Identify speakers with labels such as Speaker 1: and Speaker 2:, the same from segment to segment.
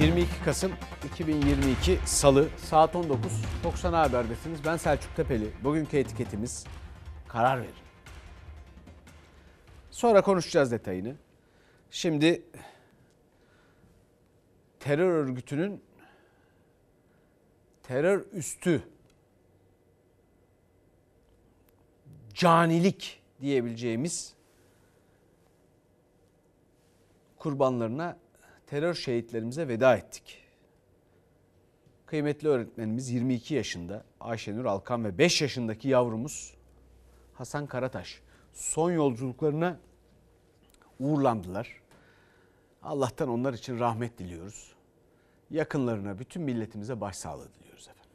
Speaker 1: 22 Kasım 2022 Salı saat 19 90 Haber'desiniz. Ben Selçuk Tepeli. Bugünkü etiketimiz karar verin. Sonra konuşacağız detayını. Şimdi terör örgütünün terör üstü canilik diyebileceğimiz kurbanlarına, terör şehitlerimize veda ettik. Kıymetli öğretmenimiz 22 yaşında Ayşenur Alkan ve 5 yaşındaki yavrumuz Hasan Karataş son yolculuklarına uğurlandılar. Allah'tan onlar için rahmet diliyoruz. Yakınlarına, bütün milletimize başsağlığı diliyoruz efendim.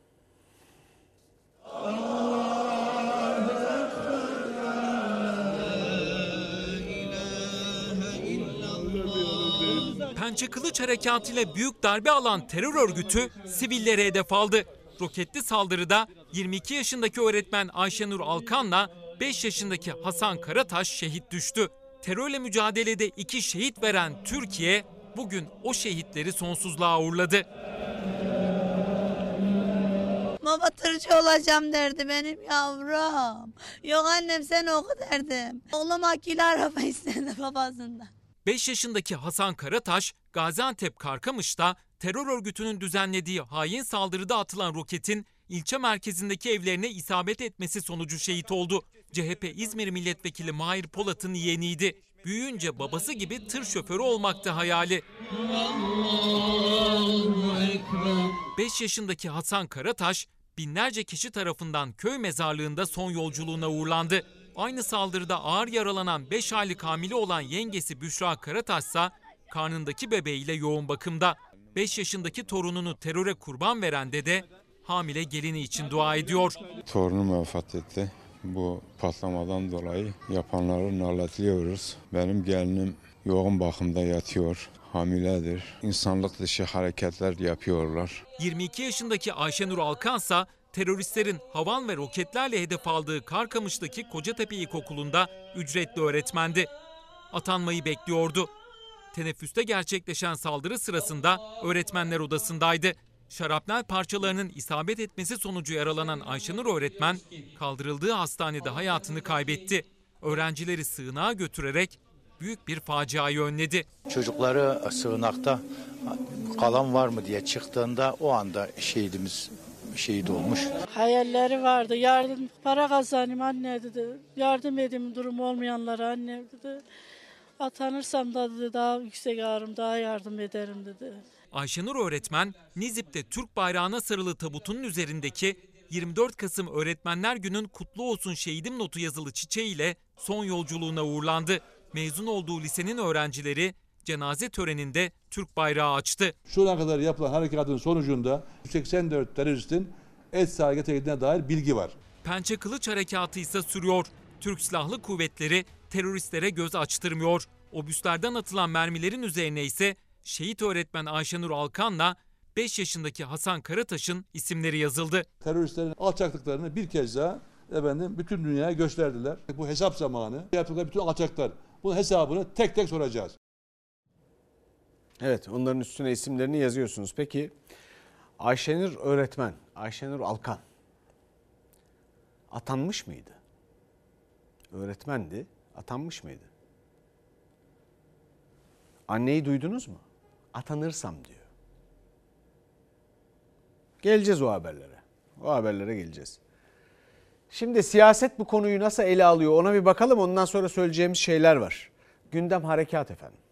Speaker 2: Pençe Kılıç Harekatı ile büyük darbe alan terör örgütü sivillere hedef aldı. Roketli saldırıda 22 yaşındaki öğretmen Ayşenur Alkan'la 5 yaşındaki Hasan Karataş şehit düştü. Terörle mücadelede iki şehit veren Türkiye bugün o şehitleri sonsuzluğa uğurladı.
Speaker 3: Baba tırcı olacağım derdi benim yavrum. Yok annem sen oku derdim. Oğlum akülü araba istedi babasından.
Speaker 2: 5 yaşındaki Hasan Karataş, Gaziantep Karkamış'ta terör örgütünün düzenlediği hain saldırıda atılan roketin ilçe merkezindeki evlerine isabet etmesi sonucu şehit oldu. CHP İzmir Milletvekili Mahir Polat'ın yeğeniydi. Büyüyünce babası gibi tır şoförü olmaktı hayali. 5 yaşındaki Hasan Karataş binlerce kişi tarafından köy mezarlığında son yolculuğuna uğurlandı. Aynı saldırıda ağır yaralanan 5 aylık hamile olan yengesi Büşra Karataş ise karnındaki bebeğiyle yoğun bakımda. 5 yaşındaki torununu teröre kurban veren dede hamile gelini için dua ediyor.
Speaker 4: Torunum vefat etti. Bu patlamadan dolayı yapanları naletliyoruz. Benim gelinim yoğun bakımda yatıyor, hamiledir. İnsanlık dışı hareketler yapıyorlar.
Speaker 2: 22 yaşındaki Ayşenur Alkansa teröristlerin havan ve roketlerle hedef aldığı Karkamış'taki Kocatepe İlkokulu'nda ücretli öğretmendi. Atanmayı bekliyordu. Teneffüste gerçekleşen saldırı sırasında öğretmenler odasındaydı. Şarapnel parçalarının isabet etmesi sonucu yaralanan Ayşenur öğretmen kaldırıldığı hastanede hayatını kaybetti. Öğrencileri sığınağa götürerek büyük bir faciayı önledi.
Speaker 5: Çocukları sığınakta kalan var mı diye çıktığında o anda şehidimiz şehit olmuş.
Speaker 6: Hayalleri vardı. Yardım para kazanayım anne dedi. Yardım edeyim durum olmayanlara anne dedi. Atanırsam da dedi daha yüksek ağrım daha yardım ederim dedi.
Speaker 2: Ayşenur öğretmen Nizip'te Türk bayrağına sarılı tabutunun üzerindeki 24 Kasım Öğretmenler Günün kutlu olsun şehidim notu yazılı çiçeğiyle son yolculuğuna uğurlandı. Mezun olduğu lisenin öğrencileri cenaze töreninde Türk bayrağı açtı.
Speaker 7: Şu ana kadar yapılan harekatın sonucunda 84 teröristin et getirdiğine dair bilgi var.
Speaker 2: Pençe Kılıç Harekatı ise sürüyor. Türk Silahlı Kuvvetleri teröristlere göz açtırmıyor. Obüslerden atılan mermilerin üzerine ise şehit öğretmen Ayşenur Alkan'la 5 yaşındaki Hasan Karataş'ın isimleri yazıldı.
Speaker 7: Teröristlerin alçaklıklarını bir kez daha efendim bütün dünyaya gösterdiler. Bu hesap zamanı. Yaptıkları bütün alçaklar. Bunun hesabını tek tek soracağız.
Speaker 1: Evet onların üstüne isimlerini yazıyorsunuz. Peki Ayşenur öğretmen, Ayşenur Alkan atanmış mıydı? Öğretmendi, atanmış mıydı? Anneyi duydunuz mu? Atanırsam diyor. Geleceğiz o haberlere. O haberlere geleceğiz. Şimdi siyaset bu konuyu nasıl ele alıyor ona bir bakalım. Ondan sonra söyleyeceğimiz şeyler var. Gündem harekat efendim.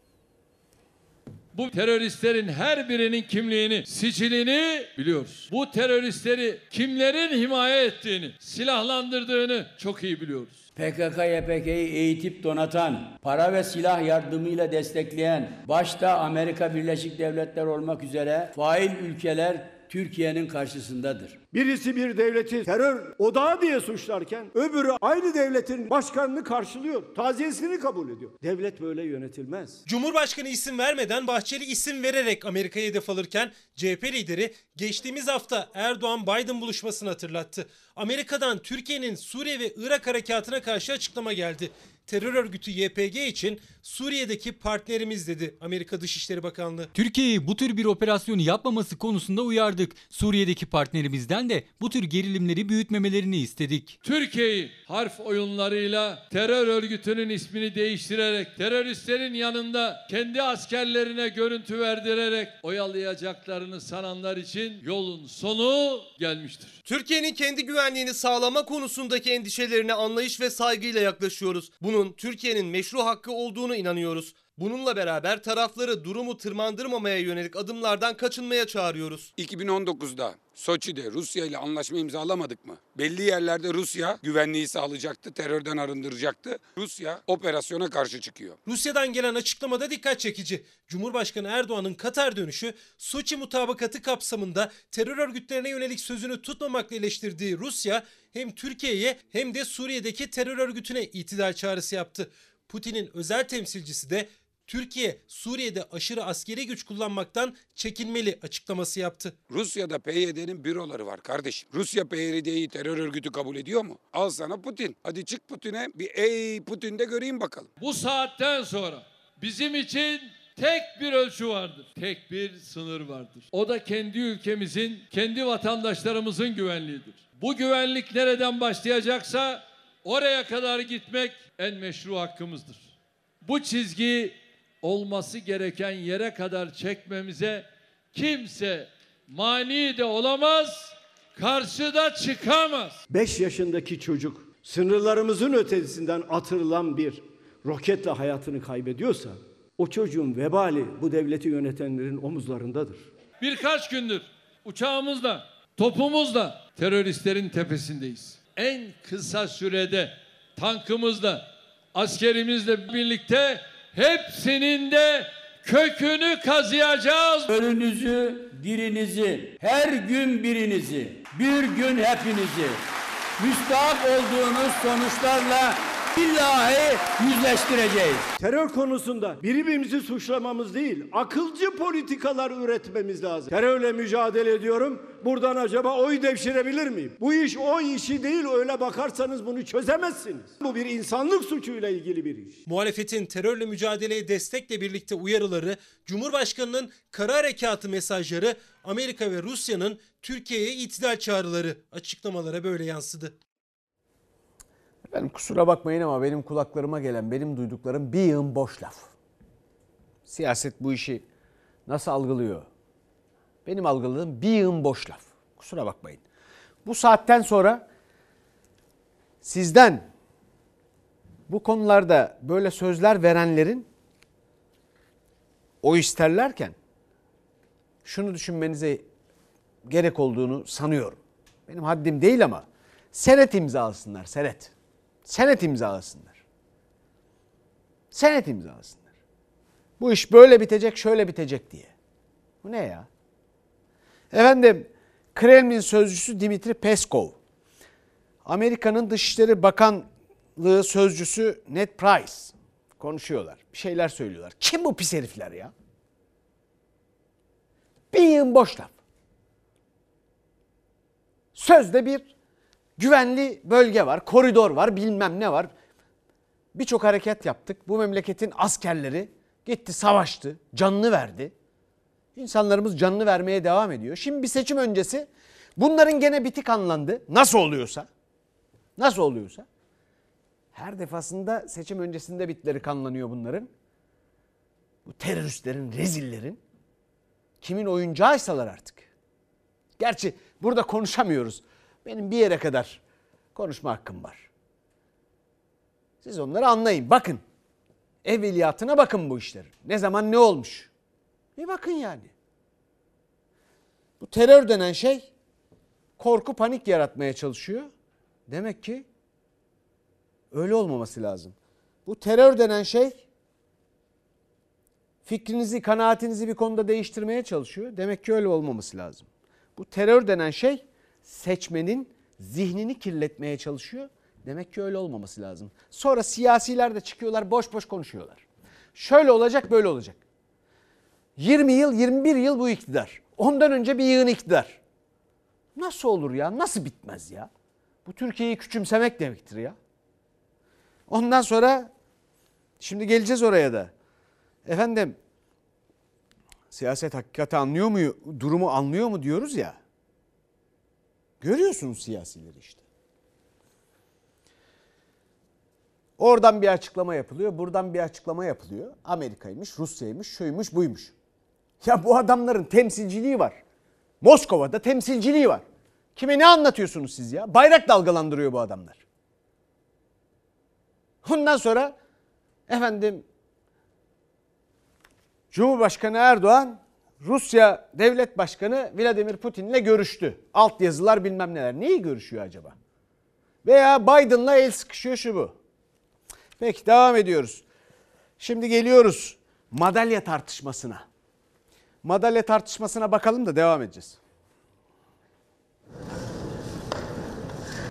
Speaker 8: Bu teröristlerin her birinin kimliğini, sicilini biliyoruz. Bu teröristleri kimlerin himaye ettiğini, silahlandırdığını çok iyi biliyoruz.
Speaker 9: PKK-YPK'yi eğitip donatan, para ve silah yardımıyla destekleyen, başta Amerika Birleşik Devletleri olmak üzere fail ülkeler Türkiye'nin karşısındadır.
Speaker 10: Birisi bir devleti terör odağı diye suçlarken öbürü aynı devletin başkanını karşılıyor. Taziyesini kabul ediyor. Devlet böyle yönetilmez.
Speaker 11: Cumhurbaşkanı isim vermeden Bahçeli isim vererek Amerika'ya hedef alırken CHP lideri geçtiğimiz hafta Erdoğan-Biden buluşmasını hatırlattı. Amerika'dan Türkiye'nin Suriye ve Irak harekatına karşı açıklama geldi. Terör örgütü YPG için Suriye'deki partnerimiz dedi Amerika Dışişleri Bakanlığı.
Speaker 12: Türkiye'yi bu tür bir operasyonu yapmaması konusunda uyardık. Suriye'deki partnerimizden de bu tür gerilimleri büyütmemelerini istedik.
Speaker 8: Türkiye'yi harf oyunlarıyla terör örgütünün ismini değiştirerek teröristlerin yanında kendi askerlerine görüntü verdirerek oyalayacaklarını sananlar için yolun sonu gelmiştir.
Speaker 13: Türkiye'nin kendi güvenliğini sağlama konusundaki endişelerine anlayış ve saygıyla yaklaşıyoruz. Bunun Türkiye'nin meşru hakkı olduğunu inanıyoruz. Bununla beraber tarafları durumu tırmandırmamaya yönelik adımlardan kaçınmaya çağırıyoruz.
Speaker 14: 2019'da Soçi'de Rusya ile anlaşma imzalamadık mı? Belli yerlerde Rusya güvenliği sağlayacaktı, terörden arındıracaktı. Rusya operasyona karşı çıkıyor.
Speaker 11: Rusya'dan gelen açıklamada dikkat çekici. Cumhurbaşkanı Erdoğan'ın Katar dönüşü Soçi mutabakatı kapsamında terör örgütlerine yönelik sözünü tutmamakla eleştirdiği Rusya hem Türkiye'ye hem de Suriye'deki terör örgütüne itidal çağrısı yaptı. Putin'in özel temsilcisi de Türkiye Suriye'de aşırı askeri güç kullanmaktan çekinmeli açıklaması yaptı.
Speaker 14: Rusya'da PYD'nin büroları var kardeşim. Rusya PYD'yi terör örgütü kabul ediyor mu? Al sana Putin. Hadi çık Putin'e bir ey Putin'de göreyim bakalım.
Speaker 8: Bu saatten sonra bizim için tek bir ölçü vardır. Tek bir sınır vardır. O da kendi ülkemizin, kendi vatandaşlarımızın güvenliğidir. Bu güvenlik nereden başlayacaksa oraya kadar gitmek en meşru hakkımızdır. Bu çizgi olması gereken yere kadar çekmemize kimse mani de olamaz, karşıda çıkamaz.
Speaker 10: 5 yaşındaki çocuk sınırlarımızın ötesinden atırılan bir roketle hayatını kaybediyorsa o çocuğun vebali bu devleti yönetenlerin omuzlarındadır.
Speaker 8: Birkaç gündür uçağımızla, topumuzla teröristlerin tepesindeyiz. En kısa sürede tankımızla, askerimizle birlikte hepsinin de kökünü kazıyacağız.
Speaker 9: Ölünüzü, dirinizi, her gün birinizi, bir gün hepinizi müstahak olduğunuz sonuçlarla billahi yüzleştireceğiz.
Speaker 10: Terör konusunda birbirimizi suçlamamız değil, akılcı politikalar üretmemiz lazım. Terörle mücadele ediyorum. Buradan acaba oy devşirebilir miyim? Bu iş o işi değil öyle bakarsanız bunu çözemezsiniz. Bu bir insanlık suçuyla ilgili bir iş.
Speaker 11: Muhalefetin terörle mücadeleye destekle birlikte uyarıları, Cumhurbaşkanı'nın kara harekatı mesajları, Amerika ve Rusya'nın Türkiye'ye itidal çağrıları açıklamalara böyle yansıdı.
Speaker 1: Efendim kusura bakmayın ama benim kulaklarıma gelen, benim duyduklarım bir yığın boş laf. Siyaset bu işi nasıl algılıyor? Benim algıladığım bir yığın boş laf. Kusura bakmayın. Bu saatten sonra sizden bu konularda böyle sözler verenlerin o isterlerken şunu düşünmenize gerek olduğunu sanıyorum. Benim haddim değil ama senet imzalasınlar, senet. Senet imzalasınlar. Senet imzalasınlar. Bu iş böyle bitecek, şöyle bitecek diye. Bu ne ya? Efendim, Kremlin sözcüsü Dimitri Peskov, Amerika'nın Dışişleri Bakanlığı sözcüsü Ned Price konuşuyorlar. Bir şeyler söylüyorlar. Kim bu pis herifler ya? Bir yığın boş laf. Sözde bir güvenli bölge var, koridor var, bilmem ne var. Birçok hareket yaptık. Bu memleketin askerleri gitti, savaştı, canını verdi. İnsanlarımız canını vermeye devam ediyor. Şimdi bir seçim öncesi bunların gene bitik anlandı. Nasıl oluyorsa. Nasıl oluyorsa. Her defasında seçim öncesinde bitleri kanlanıyor bunların. Bu teröristlerin, rezillerin. Kimin oyuncağıysalar artık. Gerçi burada konuşamıyoruz. Benim bir yere kadar konuşma hakkım var. Siz onları anlayın. Bakın. Evveliyatına bakın bu işlerin. Ne zaman ne olmuş. Bir bakın yani. Bu terör denen şey korku panik yaratmaya çalışıyor. Demek ki öyle olmaması lazım. Bu terör denen şey fikrinizi, kanaatinizi bir konuda değiştirmeye çalışıyor. Demek ki öyle olmaması lazım. Bu terör denen şey seçmenin zihnini kirletmeye çalışıyor. Demek ki öyle olmaması lazım. Sonra siyasiler de çıkıyorlar boş boş konuşuyorlar. Şöyle olacak böyle olacak. 20 yıl 21 yıl bu iktidar. Ondan önce bir yığın iktidar. Nasıl olur ya? Nasıl bitmez ya? Bu Türkiye'yi küçümsemek demektir ya. Ondan sonra Şimdi geleceğiz oraya da. Efendim siyaset hakikati anlıyor mu, durumu anlıyor mu diyoruz ya. Görüyorsunuz siyasileri işte. Oradan bir açıklama yapılıyor, buradan bir açıklama yapılıyor. Amerika'ymış, Rusya'ymış, şuymuş, buymuş. Ya bu adamların temsilciliği var. Moskova'da temsilciliği var. Kime ne anlatıyorsunuz siz ya? Bayrak dalgalandırıyor bu adamlar. Ondan sonra efendim Cumhurbaşkanı Erdoğan Rusya Devlet Başkanı Vladimir Putin'le görüştü. Alt yazılar bilmem neler. Neyi görüşüyor acaba? Veya Biden'la el sıkışıyor şu bu. Peki devam ediyoruz. Şimdi geliyoruz madalya tartışmasına. Madalya tartışmasına bakalım da devam edeceğiz.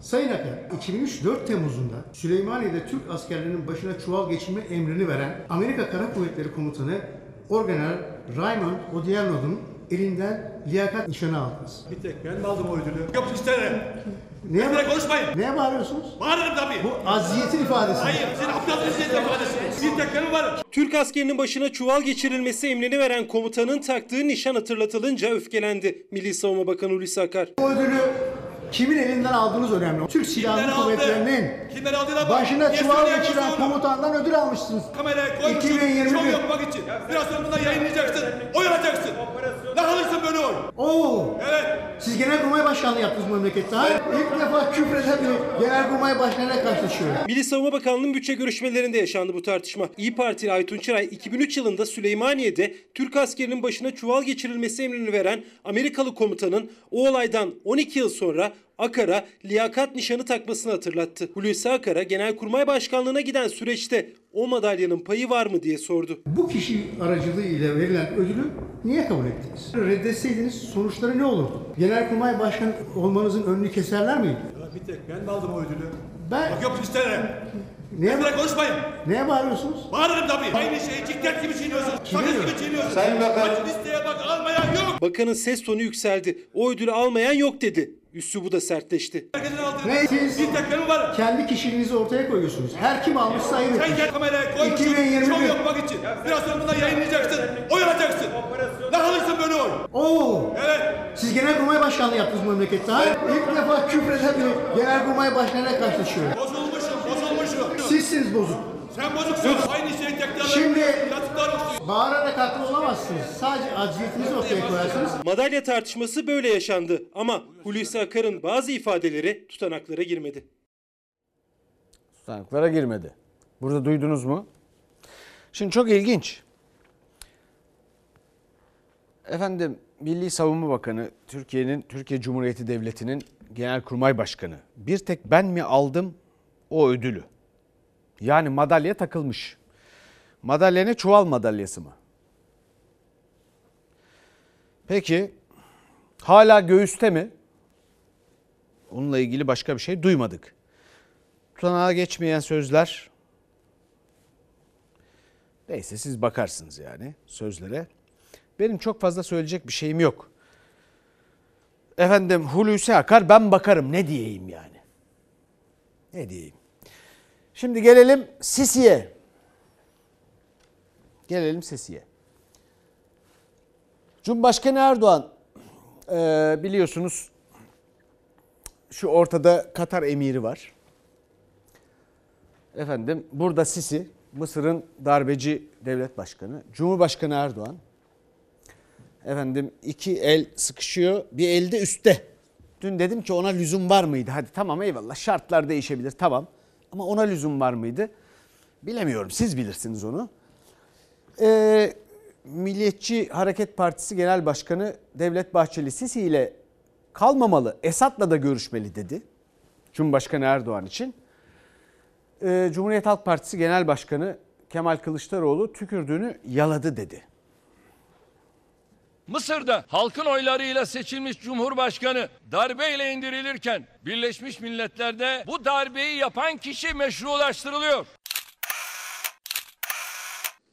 Speaker 15: Sayın Akar, 2003 4 Temmuz'unda Süleymaniye'de Türk askerlerinin başına çuval geçirme emrini veren Amerika Kara Kuvvetleri Komutanı Orgeneral Raymond Odierno'nun elinden liyakat nişanı aldınız.
Speaker 16: Bir tek ben mi aldım o ödülü? Yok isterim.
Speaker 15: Neye,
Speaker 16: Benimle konuşmayın.
Speaker 15: neye bağırıyorsunuz?
Speaker 16: Bağırırım tabii.
Speaker 15: Bu aziyetin ifadesi.
Speaker 16: Hayır, senin aptal bir ifadesi. Bir tek benim varım.
Speaker 11: Türk askerinin başına çuval geçirilmesi emrini veren komutanın taktığı nişan hatırlatılınca öfkelendi. Milli Savunma Bakanı Hulusi Akar.
Speaker 15: Bu ödülü kimin elinden aldığınız önemli. Türk Silahlı? Kuvvetleri'nin başına çuval geçiren komutandan ödül almışsınız.
Speaker 16: Kameraya koymuşsun.
Speaker 15: 2021.
Speaker 16: Şov yapmak için. Biraz sonra bundan yayınlayacaksın. Oy alacaksın. Ne alırsın böyle oy?
Speaker 15: Oo.
Speaker 16: Evet.
Speaker 15: Siz Genelkurmay Başkanlığı yaptınız bu memlekette. ha? İlk defa küfreden bir Genelkurmay Başkanı'na karşılaşıyor.
Speaker 11: Milli Savunma Bakanlığı'nın bütçe görüşmelerinde yaşandı bu tartışma. İyi Partili Aytun Çıray 2003 yılında Süleymaniye'de Türk askerinin başına çuval geçirilmesi emrini veren Amerikalı komutanın o olaydan 12 yıl sonra Akar'a liyakat nişanı takmasını hatırlattı. Hulusi Akar'a Genelkurmay Başkanlığı'na giden süreçte o madalyanın payı var mı diye sordu.
Speaker 15: Bu kişi aracılığıyla verilen ödülü niye kabul ettiniz? Reddetseydiniz sonuçları ne olurdu? Genelkurmay Başkanı olmanızın önünü keserler miydi?
Speaker 16: Ya Bir tek ben mi aldım o ödülü?
Speaker 15: Ben...
Speaker 16: Bak yok isterim.
Speaker 15: Neye,
Speaker 16: Benimle konuşmayın.
Speaker 15: neye bağırıyorsunuz?
Speaker 16: Bağırırım tabii. Aynı şeyi ciklet gibi çiğniyorsun. Sakız gibi çiğniyorsun.
Speaker 15: Sayın Bakan-
Speaker 16: listeye bak almayan yok.
Speaker 11: Bakanın ses tonu yükseldi. O ödülü almayan yok dedi. Üslubu da sertleşti.
Speaker 15: Ne siz
Speaker 16: Bir benim varım.
Speaker 15: kendi kişiliğinizi ortaya koyuyorsunuz. Her kim almışsa ayıp
Speaker 16: Sen gel kameraya koymuşsun.
Speaker 15: 2021.
Speaker 16: Şov yapmak için. Biraz sonra bundan yayınlayacaksın. Oy alacaksın. Ne alırsın böyle oy?
Speaker 15: Oo.
Speaker 16: Evet.
Speaker 15: Siz Genelkurmay Başkanlığı yaptınız bu memlekette. ha? İlk defa küfreden bir Genelkurmay Başkanı'na karşılaşıyor.
Speaker 16: Bozulmuşum, bozulmuşum.
Speaker 15: Sizsiniz bozuk.
Speaker 16: Sen bozuksun. Aynı şeyi tekrarlar.
Speaker 15: Şimdi-. Bağırarak haklı olamazsınız. Sadece acziyetinizi ortaya koyarsınız.
Speaker 11: Madalya tartışması böyle yaşandı ama Hulusi Akar'ın bazı ifadeleri tutanaklara girmedi.
Speaker 1: Tutanaklara girmedi. Burada duydunuz mu? Şimdi çok ilginç. Efendim Milli Savunma Bakanı, Türkiye'nin Türkiye Cumhuriyeti Devleti'nin Genelkurmay Başkanı. Bir tek ben mi aldım o ödülü? Yani madalya takılmış. Madalya ne? Çuval madalyası mı? Peki hala göğüste mi? Onunla ilgili başka bir şey duymadık. Tutanağa geçmeyen sözler. Neyse siz bakarsınız yani sözlere. Benim çok fazla söyleyecek bir şeyim yok. Efendim Hulusi Akar ben bakarım ne diyeyim yani. Ne diyeyim. Şimdi gelelim Sisi'ye. Gelelim Sisi'ye. Cumhurbaşkanı Erdoğan e, biliyorsunuz şu ortada Katar emiri var. Efendim burada Sisi Mısır'ın darbeci devlet başkanı. Cumhurbaşkanı Erdoğan. Efendim iki el sıkışıyor. Bir elde üstte. Dün dedim ki ona lüzum var mıydı? Hadi tamam eyvallah şartlar değişebilir tamam. Ama ona lüzum var mıydı? Bilemiyorum siz bilirsiniz onu. Ee, Milliyetçi Hareket Partisi Genel Başkanı Devlet Bahçeli Sisi ile kalmamalı, Esad'la da görüşmeli dedi. Cumhurbaşkanı Erdoğan için. Ee, Cumhuriyet Halk Partisi Genel Başkanı Kemal Kılıçdaroğlu tükürdüğünü yaladı dedi.
Speaker 17: Mısır'da halkın oylarıyla seçilmiş Cumhurbaşkanı darbeyle indirilirken Birleşmiş Milletler'de bu darbeyi yapan kişi meşrulaştırılıyor.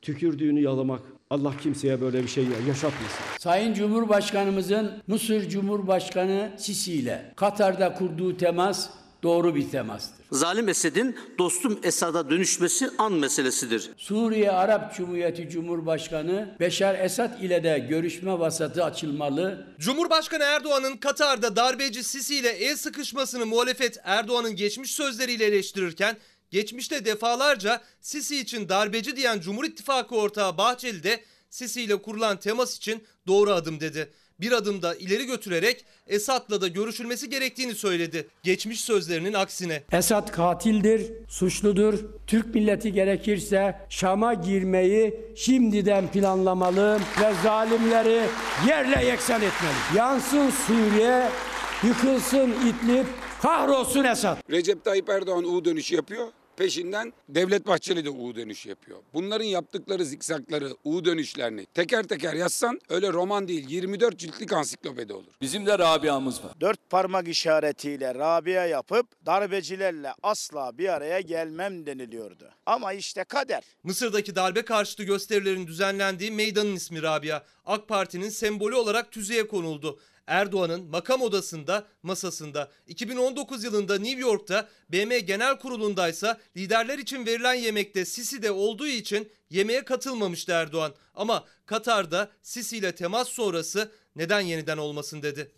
Speaker 10: Tükürdüğünü yalamak. Allah kimseye böyle bir şey yaşatmasın.
Speaker 9: Sayın Cumhurbaşkanımızın Mısır Cumhurbaşkanı Sisi ile Katar'da kurduğu temas doğru bir temastır.
Speaker 18: Zalim Esed'in dostum Esad'a dönüşmesi an meselesidir.
Speaker 9: Suriye Arap Cumhuriyeti Cumhurbaşkanı Beşar Esad ile de görüşme vasatı açılmalı.
Speaker 13: Cumhurbaşkanı Erdoğan'ın Katar'da darbeci Sisi ile el sıkışmasını muhalefet Erdoğan'ın geçmiş sözleriyle eleştirirken geçmişte defalarca Sisi için darbeci diyen Cumhur İttifakı ortağı Bahçeli de Sisi ile kurulan temas için doğru adım dedi. Bir adım da ileri götürerek Esad'la da görüşülmesi gerektiğini söyledi. Geçmiş sözlerinin aksine.
Speaker 9: Esad katildir, suçludur. Türk milleti gerekirse Şam'a girmeyi şimdiden planlamalı ve zalimleri yerle yeksan etmeli. Yansın Suriye, yıkılsın İdlib, kahrolsun Esad.
Speaker 14: Recep Tayyip Erdoğan U dönüşü yapıyor. Peşinden Devlet Bahçeli de U dönüşü yapıyor. Bunların yaptıkları zikzakları, U dönüşlerini teker teker yazsan öyle roman değil 24 ciltlik ansiklopedi olur.
Speaker 17: Bizim de Rabia'mız var.
Speaker 19: Dört parmak işaretiyle Rabia yapıp darbecilerle asla bir araya gelmem deniliyordu. Ama işte kader.
Speaker 13: Mısır'daki darbe karşıtı gösterilerin düzenlendiği meydanın ismi Rabia. AK Parti'nin sembolü olarak tüzüğe konuldu. Erdoğan'ın makam odasında, masasında. 2019 yılında New York'ta BM Genel Kurulu'ndaysa liderler için verilen yemekte Sisi'de olduğu için yemeğe katılmamıştı Erdoğan. Ama Katar'da Sisi ile temas sonrası neden yeniden olmasın dedi.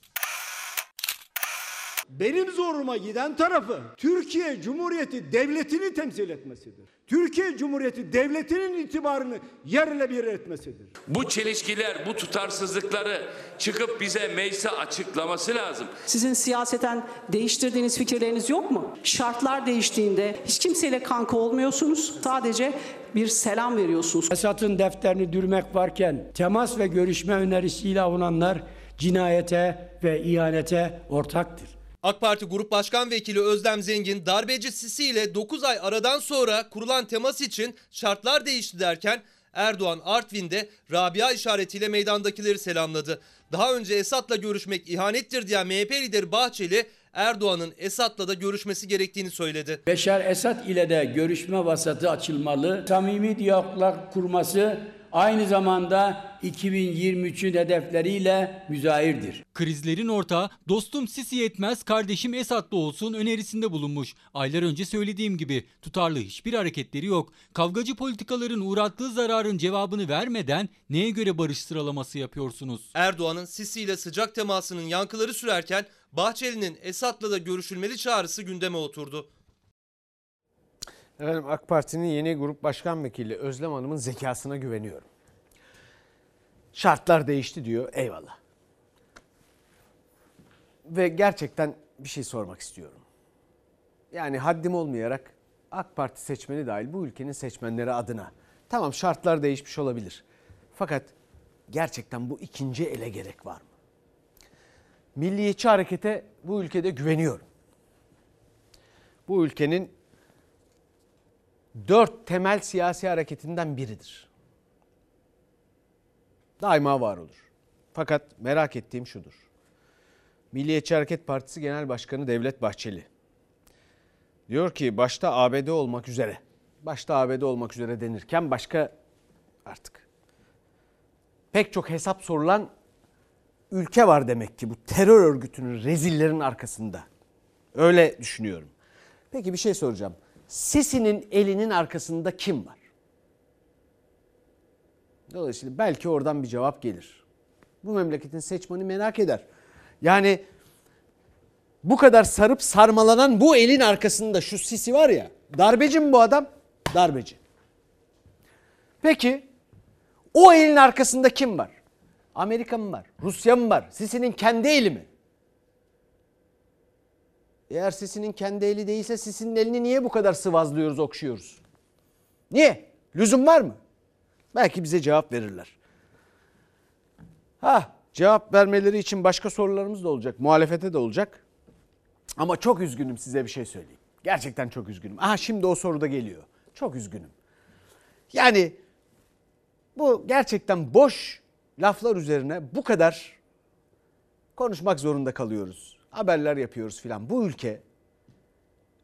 Speaker 10: Benim zoruma giden tarafı Türkiye Cumhuriyeti Devleti'ni temsil etmesidir. Türkiye Cumhuriyeti Devleti'nin itibarını yerle bir etmesidir.
Speaker 17: Bu çelişkiler, bu tutarsızlıkları çıkıp bize meclise açıklaması lazım.
Speaker 20: Sizin siyaseten değiştirdiğiniz fikirleriniz yok mu? Şartlar değiştiğinde hiç kimseyle kanka olmuyorsunuz. Sadece bir selam veriyorsunuz.
Speaker 9: Esad'ın defterini dürmek varken temas ve görüşme önerisiyle avunanlar cinayete ve ihanete ortaktır.
Speaker 13: AK Parti Grup Başkan Vekili Özlem Zengin darbeci Sisi ile 9 ay aradan sonra kurulan temas için şartlar değişti derken Erdoğan Artvin'de Rabia işaretiyle meydandakileri selamladı. Daha önce Esad'la görüşmek ihanettir diyen MHP lideri Bahçeli Erdoğan'ın Esad'la da görüşmesi gerektiğini söyledi.
Speaker 9: Beşar Esad ile de görüşme vasatı açılmalı. Samimi diyaloglar kurması aynı zamanda 2023'ün hedefleriyle müzahirdir.
Speaker 12: Krizlerin ortağı dostum Sisi yetmez kardeşim Esad'da olsun önerisinde bulunmuş. Aylar önce söylediğim gibi tutarlı hiçbir hareketleri yok. Kavgacı politikaların uğrattığı zararın cevabını vermeden neye göre barış sıralaması yapıyorsunuz?
Speaker 13: Erdoğan'ın Sisi ile sıcak temasının yankıları sürerken Bahçeli'nin Esad'la da görüşülmeli çağrısı gündeme oturdu.
Speaker 1: Efendim AK Parti'nin yeni grup başkan vekili Özlem Hanım'ın zekasına güveniyorum. Şartlar değişti diyor. Eyvallah. Ve gerçekten bir şey sormak istiyorum. Yani haddim olmayarak AK Parti seçmeni dahil bu ülkenin seçmenleri adına. Tamam şartlar değişmiş olabilir. Fakat gerçekten bu ikinci ele gerek var mı? Milliyetçi harekete bu ülkede güveniyorum. Bu ülkenin dört temel siyasi hareketinden biridir. Daima var olur. Fakat merak ettiğim şudur. Milliyetçi Hareket Partisi Genel Başkanı Devlet Bahçeli diyor ki başta ABD olmak üzere, başta ABD olmak üzere denirken başka artık pek çok hesap sorulan ülke var demek ki bu terör örgütünün rezillerin arkasında. Öyle düşünüyorum. Peki bir şey soracağım. Sisi'nin elinin arkasında kim var? Dolayısıyla belki oradan bir cevap gelir. Bu memleketin seçmeni merak eder. Yani bu kadar sarıp sarmalanan bu elin arkasında şu Sisi var ya. Darbeci mi bu adam? Darbeci. Peki o elin arkasında kim var? Amerika mı var? Rusya mı var? Sisi'nin kendi eli mi? Eğer Sisi'nin kendi eli değilse Sisi'nin elini niye bu kadar sıvazlıyoruz, okşuyoruz? Niye? Lüzum var mı? Belki bize cevap verirler. Ha, cevap vermeleri için başka sorularımız da olacak. Muhalefete de olacak. Ama çok üzgünüm size bir şey söyleyeyim. Gerçekten çok üzgünüm. Aha şimdi o soru da geliyor. Çok üzgünüm. Yani bu gerçekten boş laflar üzerine bu kadar konuşmak zorunda kalıyoruz. Haberler yapıyoruz filan. Bu ülke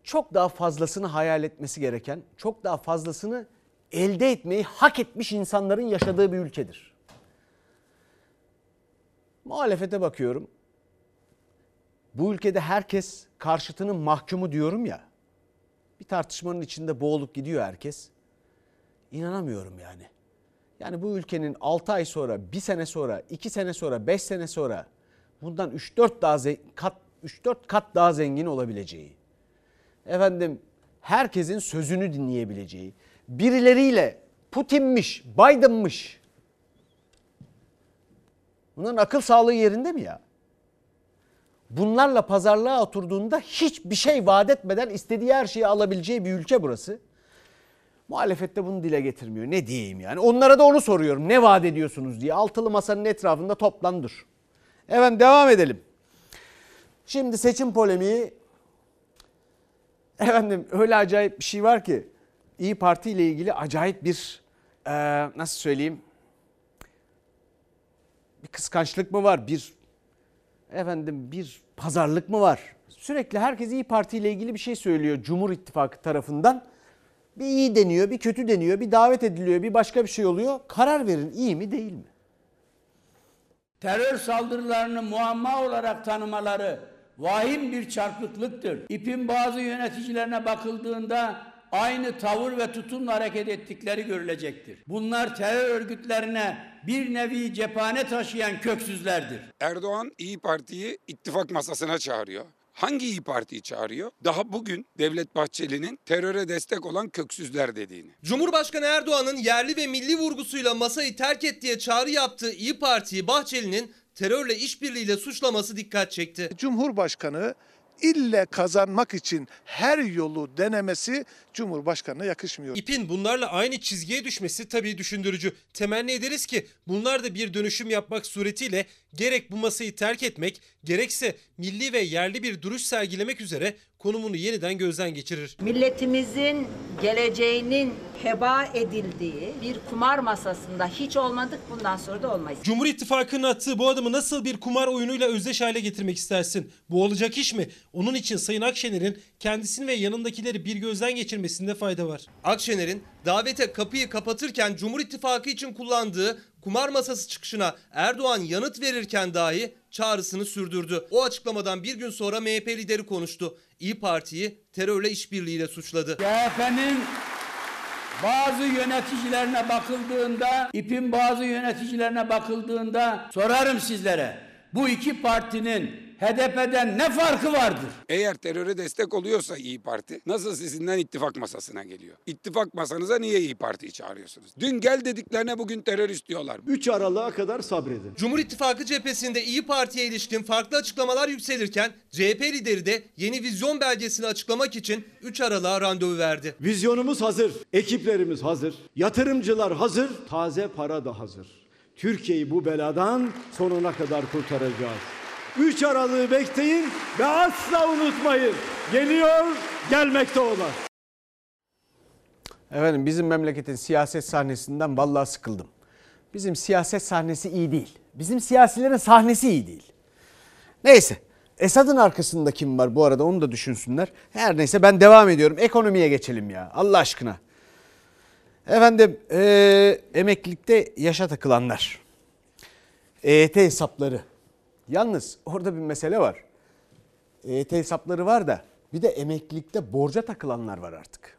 Speaker 1: çok daha fazlasını hayal etmesi gereken, çok daha fazlasını elde etmeyi hak etmiş insanların yaşadığı bir ülkedir. Muhalefete bakıyorum. Bu ülkede herkes karşıtının mahkumu diyorum ya. Bir tartışmanın içinde boğulup gidiyor herkes. İnanamıyorum yani. Yani bu ülkenin 6 ay sonra, 1 sene sonra, 2 sene sonra, 5 sene sonra bundan 3-4 daha kat 3-4 kat daha zengin olabileceği. Efendim herkesin sözünü dinleyebileceği. Birileriyle Putin'miş, Biden'mış. Bunların akıl sağlığı yerinde mi ya? Bunlarla pazarlığa oturduğunda hiçbir şey vaat etmeden istediği her şeyi alabileceği bir ülke burası. Muhalefette bunu dile getirmiyor. Ne diyeyim yani? Onlara da onu soruyorum. Ne vaat ediyorsunuz diye. Altılı masanın etrafında toplan dur. Efendim devam edelim. Şimdi seçim polemiği. Efendim öyle acayip bir şey var ki. İyi Parti ile ilgili acayip bir e, nasıl söyleyeyim? Bir kıskançlık mı var? Bir efendim bir pazarlık mı var? Sürekli herkes İyi Parti ile ilgili bir şey söylüyor Cumhur İttifakı tarafından. Bir iyi deniyor, bir kötü deniyor, bir davet ediliyor, bir başka bir şey oluyor. Karar verin iyi mi değil mi?
Speaker 9: Terör saldırılarını muamma olarak tanımaları vahim bir çarpıklıktır. İP'in bazı yöneticilerine bakıldığında aynı tavır ve tutumla hareket ettikleri görülecektir. Bunlar terör örgütlerine bir nevi cephane taşıyan köksüzlerdir.
Speaker 14: Erdoğan İyi Parti'yi ittifak masasına çağırıyor. Hangi İyi Parti'yi çağırıyor? Daha bugün Devlet Bahçeli'nin teröre destek olan köksüzler dediğini.
Speaker 13: Cumhurbaşkanı Erdoğan'ın yerli ve milli vurgusuyla masayı terk et diye çağrı yaptığı İyi Parti'yi Bahçeli'nin terörle işbirliğiyle suçlaması dikkat çekti.
Speaker 21: Cumhurbaşkanı ille kazanmak için her yolu denemesi Cumhurbaşkanı'na yakışmıyor.
Speaker 11: İpin bunlarla aynı çizgiye düşmesi tabii düşündürücü. Temenni ederiz ki bunlar da bir dönüşüm yapmak suretiyle gerek bu masayı terk etmek gerekse milli ve yerli bir duruş sergilemek üzere konumunu yeniden gözden geçirir.
Speaker 22: Milletimizin geleceğinin heba edildiği bir kumar masasında hiç olmadık bundan sonra da olmayız.
Speaker 11: Cumhur İttifakı'nın attığı bu adımı nasıl bir kumar oyunuyla özdeş hale getirmek istersin? Bu olacak iş mi? Onun için Sayın Akşener'in kendisini ve yanındakileri bir gözden geçirmesinde fayda var.
Speaker 13: Akşener'in davete kapıyı kapatırken Cumhur İttifakı için kullandığı kumar masası çıkışına Erdoğan yanıt verirken dahi çağrısını sürdürdü. O açıklamadan bir gün sonra MHP lideri konuştu. İyi Parti'yi terörle işbirliğiyle suçladı.
Speaker 9: CHP'nin bazı yöneticilerine bakıldığında, İP'in bazı yöneticilerine bakıldığında sorarım sizlere. Bu iki partinin HDP'den ne farkı vardır?
Speaker 14: Eğer teröre destek oluyorsa İyi Parti nasıl sizinden ittifak masasına geliyor? İttifak masanıza niye İyi Parti'yi çağırıyorsunuz? Dün gel dediklerine bugün terörist diyorlar.
Speaker 10: 3 Aralık'a kadar sabredin.
Speaker 13: Cumhur İttifakı cephesinde İyi Parti'ye ilişkin farklı açıklamalar yükselirken CHP lideri de yeni vizyon belgesini açıklamak için 3 Aralık'a randevu verdi.
Speaker 10: Vizyonumuz hazır, ekiplerimiz hazır, yatırımcılar hazır, taze para da hazır. Türkiye'yi bu beladan sonuna kadar kurtaracağız. 3 Aralık'ı bekleyin ve asla unutmayın. Geliyor, gelmekte olan.
Speaker 1: Efendim bizim memleketin siyaset sahnesinden vallahi sıkıldım. Bizim siyaset sahnesi iyi değil. Bizim siyasilerin sahnesi iyi değil. Neyse Esad'ın arkasında kim var bu arada onu da düşünsünler. Her neyse ben devam ediyorum. Ekonomiye geçelim ya Allah aşkına. Efendim eee emeklilikte yaşa takılanlar. EYT hesapları. Yalnız orada bir mesele var. EYT hesapları var da bir de emeklilikte borca takılanlar var artık.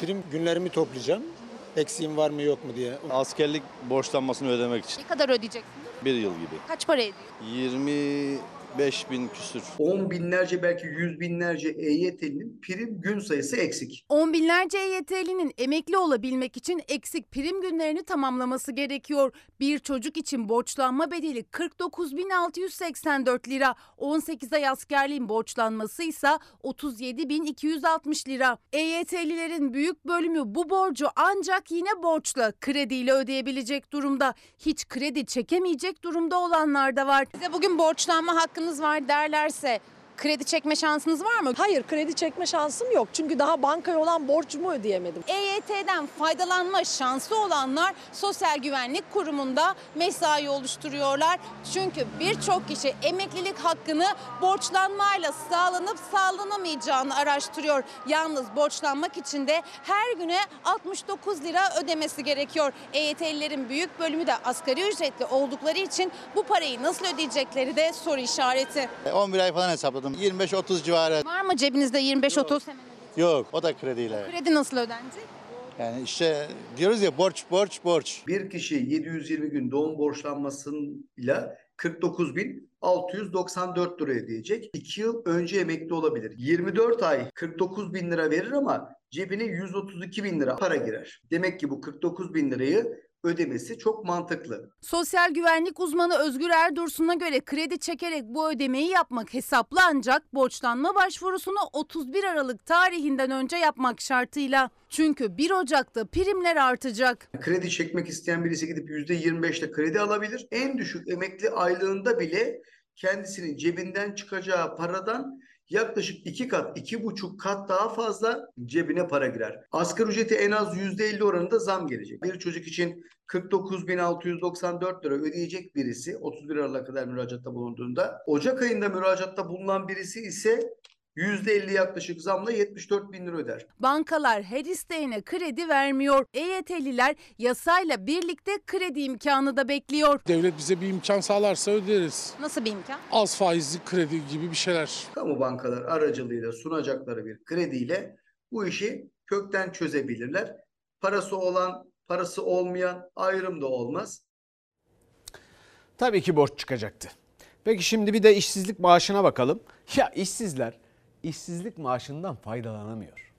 Speaker 23: Prim günlerimi toplayacağım. Eksiğim var mı yok mu diye.
Speaker 24: Askerlik borçlanmasını ödemek için.
Speaker 25: Ne kadar ödeyeceksiniz?
Speaker 24: Bir yıl gibi.
Speaker 25: Kaç para ediyor?
Speaker 24: 25 bin küsür.
Speaker 26: On binlerce belki yüz binlerce EYT'linin prim gün sayısı eksik.
Speaker 25: On binlerce EYT'linin emekli olabilmek için eksik prim günlerini tamamlaması gerekiyor. Bir çocuk için borçlanma bedeli 49.684 lira. 18 ay askerliğin borçlanması ise 37.260 lira. EYT'lilerin büyük bölümü bu borcu ancak yine borçla krediyle ödeyebilecek durumda. Hiç kredi çekemeyecek durumda olanlar da var. Size bugün borçlanma hakkınız var derlerse Kredi çekme şansınız var mı?
Speaker 27: Hayır kredi çekme şansım yok. Çünkü daha bankaya olan borcumu ödeyemedim.
Speaker 25: EYT'den faydalanma şansı olanlar Sosyal Güvenlik Kurumu'nda mesai oluşturuyorlar. Çünkü birçok kişi emeklilik hakkını borçlanmayla sağlanıp sağlanamayacağını araştırıyor. Yalnız borçlanmak için de her güne 69 lira ödemesi gerekiyor. EYT'lilerin büyük bölümü de asgari ücretli oldukları için bu parayı nasıl ödeyecekleri de soru işareti.
Speaker 28: 11 ay falan hesapladım. 25-30 civarı.
Speaker 25: Var mı cebinizde 25-30 hemen?
Speaker 28: Yok o da krediyle.
Speaker 25: Kredi nasıl ödenecek?
Speaker 28: Yani işte diyoruz ya borç borç borç.
Speaker 26: Bir kişi 720 gün doğum borçlanmasıyla 49.694 lira ödeyecek. 2 yıl önce emekli olabilir. 24 ay 49 bin lira verir ama cebine 132 bin lira para girer. Demek ki bu 49 bin lirayı ödemesi çok mantıklı.
Speaker 25: Sosyal güvenlik uzmanı Özgür Erdursun'a göre kredi çekerek bu ödemeyi yapmak hesaplı ancak borçlanma başvurusunu 31 Aralık tarihinden önce yapmak şartıyla. Çünkü 1 Ocak'ta primler artacak.
Speaker 26: Kredi çekmek isteyen birisi gidip %25'le kredi alabilir. En düşük emekli aylığında bile kendisinin cebinden çıkacağı paradan yaklaşık iki kat, iki buçuk kat daha fazla cebine para girer. Asgari ücreti en az %50 oranında zam gelecek. Bir çocuk için 49.694 lira ödeyecek birisi 31 Aralık'a kadar müracaatta bulunduğunda Ocak ayında müracaatta bulunan birisi ise %50 yaklaşık zamla 74 bin lira öder.
Speaker 25: Bankalar her isteğine kredi vermiyor. EYT'liler yasayla birlikte kredi imkanı da bekliyor.
Speaker 29: Devlet bize bir imkan sağlarsa öderiz.
Speaker 25: Nasıl bir imkan?
Speaker 29: Az faizli kredi gibi bir şeyler.
Speaker 26: Kamu bankalar aracılığıyla sunacakları bir krediyle bu işi kökten çözebilirler. Parası olan, parası olmayan ayrım da olmaz.
Speaker 1: Tabii ki borç çıkacaktı. Peki şimdi bir de işsizlik maaşına bakalım. Ya işsizler işsizlik maaşından faydalanamıyor.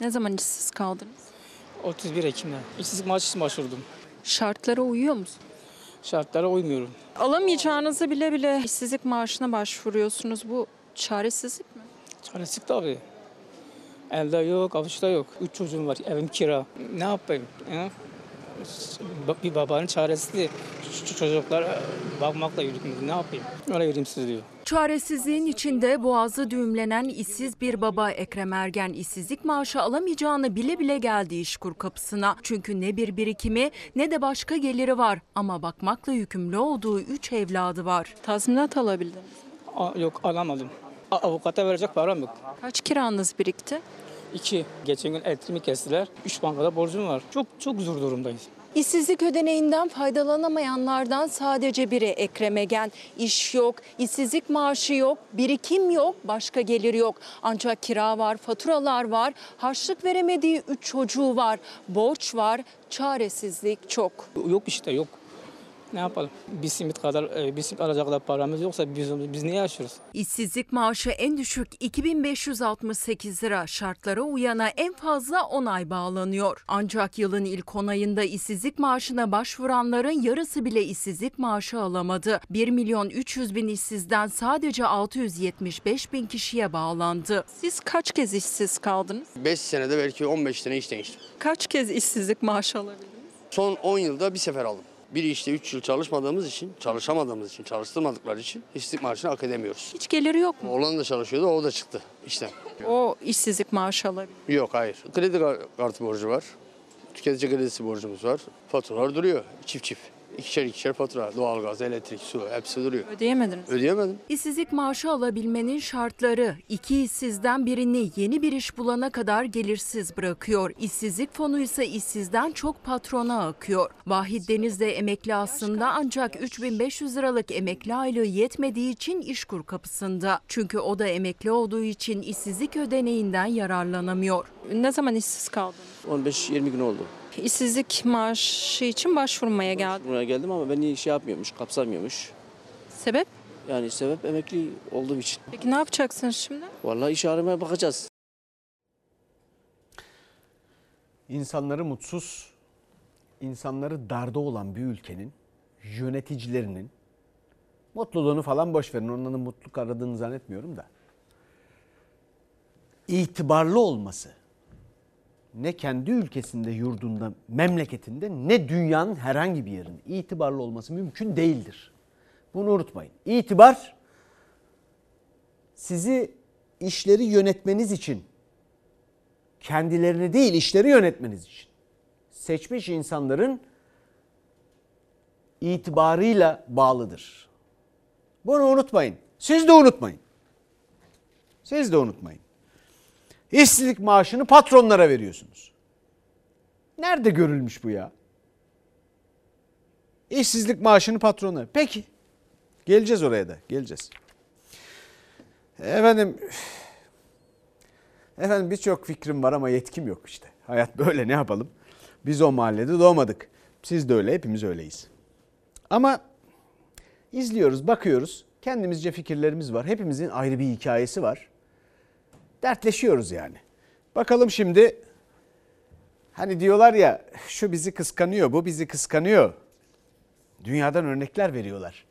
Speaker 30: Ne zaman işsiz kaldınız?
Speaker 31: 31 Ekim'de. İşsizlik maaşı için başvurdum.
Speaker 30: Şartlara uyuyor musun?
Speaker 31: Şartlara uymuyorum.
Speaker 30: Alamayacağınızı bile bile işsizlik maaşına başvuruyorsunuz. Bu çaresizlik mi?
Speaker 31: Çaresizlik tabii. Elde yok, avuçta yok. Üç çocuğum var, evim kira. Ne yapayım? Ya? Bir babanın çaresizliği. Çocuklara bakmakla yürütmüyor. Ne yapayım? Öyle yürüyeyim siz diyor.
Speaker 30: Çaresizliğin içinde boğazı düğümlenen işsiz bir baba Ekrem Ergen işsizlik maaşı alamayacağını bile bile geldi işkur kapısına. Çünkü ne bir birikimi ne de başka geliri var ama bakmakla yükümlü olduğu 3 evladı var. Tazminat alabildiniz.
Speaker 31: Aa, yok alamadım. A- avukata verecek param yok.
Speaker 30: Kaç kiranız birikti?
Speaker 31: İki. Geçen gün elektriğimi kestiler. Üç bankada borcum var. Çok çok zor durumdayız.
Speaker 30: İşsizlik ödeneğinden faydalanamayanlardan sadece biri Ekrem Egen. İş yok, işsizlik maaşı yok, birikim yok, başka gelir yok. Ancak kira var, faturalar var, harçlık veremediği üç çocuğu var, borç var, çaresizlik çok.
Speaker 31: Yok işte yok. Ne yapalım? Bir simit kadar, e, bir simit alacak kadar paramız yoksa biz, biz niye yaşıyoruz?
Speaker 30: İşsizlik maaşı en düşük 2568 lira. Şartlara uyana en fazla 10 ay bağlanıyor. Ancak yılın ilk 10 ayında işsizlik maaşına başvuranların yarısı bile işsizlik maaşı alamadı. 1 milyon 300 bin işsizden sadece 675 bin kişiye bağlandı. Siz kaç kez işsiz kaldınız?
Speaker 32: 5 senede belki 15 tane iş değiştim.
Speaker 30: Kaç kez işsizlik maaşı alabildiniz?
Speaker 32: Son 10 yılda bir sefer aldım. Bir işte 3 yıl çalışmadığımız için, çalışamadığımız için, çalıştırmadıkları için işsizlik maaşını hak edemiyoruz.
Speaker 30: Hiç geliri yok mu?
Speaker 32: Oğlan da çalışıyordu, o da çıktı işten.
Speaker 30: O işsizlik maaşı alabilir.
Speaker 32: Yok hayır. Kredi kar- kartı borcu var. Tüketici kredisi borcumuz var. Faturalar duruyor çift çift. İkişer ikişer fatura. Doğalgaz, elektrik, su hepsi duruyor.
Speaker 30: Ödeyemediniz.
Speaker 32: Ödeyemedim.
Speaker 30: İşsizlik maaşı alabilmenin şartları iki işsizden birini yeni bir iş bulana kadar gelirsiz bırakıyor. İşsizlik fonu ise işsizden çok patrona akıyor. Vahit Deniz de emekli aslında ancak 3500 liralık emekli aylığı yetmediği için işkur kapısında. Çünkü o da emekli olduğu için işsizlik ödeneğinden yararlanamıyor. Ne zaman işsiz kaldınız?
Speaker 33: 15-20 gün oldu.
Speaker 30: İşsizlik maaşı için başvurmaya geldim.
Speaker 33: Buraya geldim ama beni şey yapmıyormuş, kapsamıyormuş.
Speaker 30: Sebep?
Speaker 33: Yani sebep emekli olduğum için.
Speaker 30: Peki ne yapacaksınız şimdi?
Speaker 33: Vallahi iş aramaya bakacağız.
Speaker 1: İnsanları mutsuz, insanları darda olan bir ülkenin yöneticilerinin mutluluğunu falan boş verin. Onların mutluluk aradığını zannetmiyorum da. itibarlı olması ne kendi ülkesinde, yurdunda, memleketinde ne dünyanın herhangi bir yerinde itibarlı olması mümkün değildir. Bunu unutmayın. İtibar sizi işleri yönetmeniz için kendilerini değil işleri yönetmeniz için seçmiş insanların itibarıyla bağlıdır. Bunu unutmayın. Siz de unutmayın. Siz de unutmayın. İşsizlik maaşını patronlara veriyorsunuz. Nerede görülmüş bu ya? İşsizlik maaşını patronlara. Peki. Geleceğiz oraya da. Geleceğiz. Efendim Efendim birçok fikrim var ama yetkim yok işte. Hayat böyle ne yapalım? Biz o mahallede doğmadık. Siz de öyle, hepimiz öyleyiz. Ama izliyoruz, bakıyoruz. Kendimizce fikirlerimiz var. Hepimizin ayrı bir hikayesi var. Dertleşiyoruz yani. Bakalım şimdi hani diyorlar ya şu bizi kıskanıyor, bu bizi kıskanıyor. Dünyadan örnekler veriyorlar.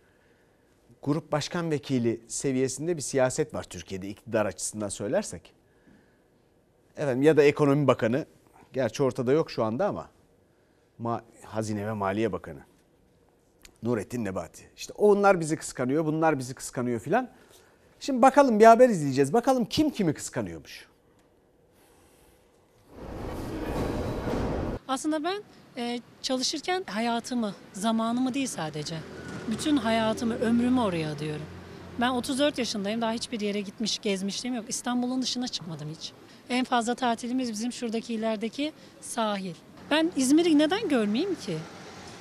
Speaker 1: Grup başkan vekili seviyesinde bir siyaset var Türkiye'de iktidar açısından söylersek. Efendim ya da ekonomi bakanı gerçi ortada yok şu anda ama Ma Hazine ve Maliye Bakanı Nurettin Nebati. İşte onlar bizi kıskanıyor, bunlar bizi kıskanıyor filan. Şimdi bakalım bir haber izleyeceğiz. Bakalım kim kimi kıskanıyormuş.
Speaker 34: Aslında ben e, çalışırken hayatımı, zamanımı değil sadece. Bütün hayatımı, ömrümü oraya adıyorum. Ben 34 yaşındayım. Daha hiçbir yere gitmiş, gezmişliğim yok. İstanbul'un dışına çıkmadım hiç. En fazla tatilimiz bizim şuradaki ilerideki sahil. Ben İzmir'i neden görmeyeyim ki?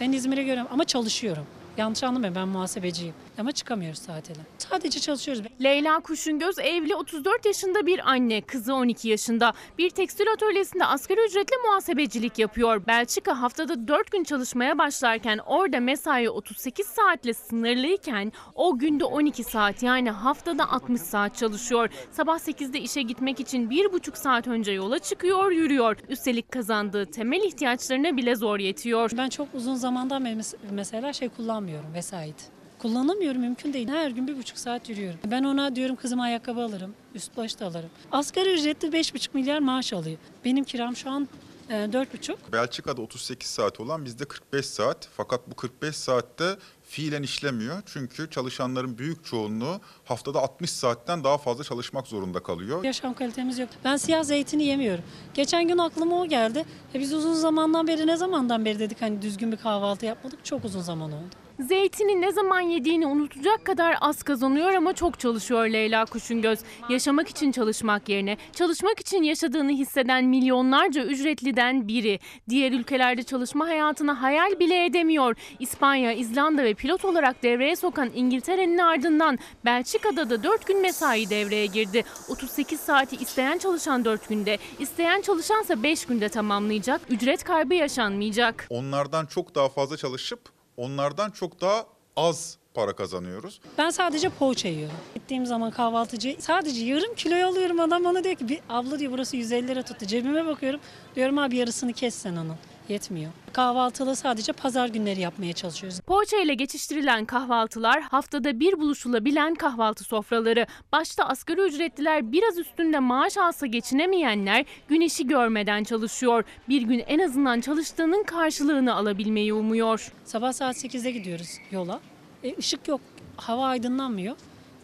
Speaker 34: Ben İzmir'i görüyorum ama çalışıyorum. Yanlış anlamayın ben muhasebeciyim. Ama çıkamıyoruz tatile. Sadece çalışıyoruz.
Speaker 35: Leyla Kuşungöz evli 34 yaşında bir anne, kızı 12 yaşında. Bir tekstil atölyesinde asgari ücretle muhasebecilik yapıyor. Belçika haftada 4 gün çalışmaya başlarken orada mesai 38 saatle sınırlıyken o günde 12 saat yani haftada 60 saat çalışıyor. Sabah 8'de işe gitmek için 1,5 saat önce yola çıkıyor, yürüyor. Üstelik kazandığı temel ihtiyaçlarına bile zor yetiyor.
Speaker 34: Ben çok uzun zamandan mesela şey kullanmıyorum vesait. Kullanamıyorum mümkün değil. Her gün bir buçuk saat yürüyorum. Ben ona diyorum kızıma ayakkabı alırım, üst baş da alırım. Asgari ücretli beş buçuk milyar maaş alıyor. Benim kiram şu an e, dört buçuk.
Speaker 36: Belçika'da 38 saat olan bizde 45 saat. Fakat bu 45 saatte fiilen işlemiyor. Çünkü çalışanların büyük çoğunluğu haftada 60 saatten daha fazla çalışmak zorunda kalıyor.
Speaker 34: Yaşam kalitemiz yok. Ben siyah zeytini yemiyorum. Geçen gün aklıma o geldi. E biz uzun zamandan beri ne zamandan beri dedik hani düzgün bir kahvaltı yapmadık. Çok uzun zaman oldu.
Speaker 35: Zeytini ne zaman yediğini unutacak kadar az kazanıyor ama çok çalışıyor Leyla Kuşungöz. Yaşamak için çalışmak yerine çalışmak için yaşadığını hisseden milyonlarca ücretliden biri. Diğer ülkelerde çalışma hayatını hayal bile edemiyor. İspanya, İzlanda ve pilot olarak devreye sokan İngiltere'nin ardından Belçika'da da 4 gün mesai devreye girdi. 38 saati isteyen çalışan 4 günde, isteyen çalışansa 5 günde tamamlayacak. Ücret kaybı yaşanmayacak.
Speaker 36: Onlardan çok daha fazla çalışıp onlardan çok daha az para kazanıyoruz.
Speaker 34: Ben sadece poğaça yiyorum. Gittiğim zaman kahvaltıcı sadece yarım kiloyu alıyorum. Adam bana diyor ki bir abla diyor burası 150 lira tuttu. Cebime bakıyorum. Diyorum abi yarısını kes sen onun. Yetmiyor. Kahvaltılı sadece pazar günleri yapmaya çalışıyoruz.
Speaker 35: Poğaça ile geçiştirilen kahvaltılar haftada bir buluşulabilen kahvaltı sofraları. Başta asgari ücretliler biraz üstünde maaş alsa geçinemeyenler gün işi görmeden çalışıyor. Bir gün en azından çalıştığının karşılığını alabilmeyi umuyor.
Speaker 34: Sabah saat 8'de gidiyoruz yola. E, ışık yok. Hava aydınlanmıyor.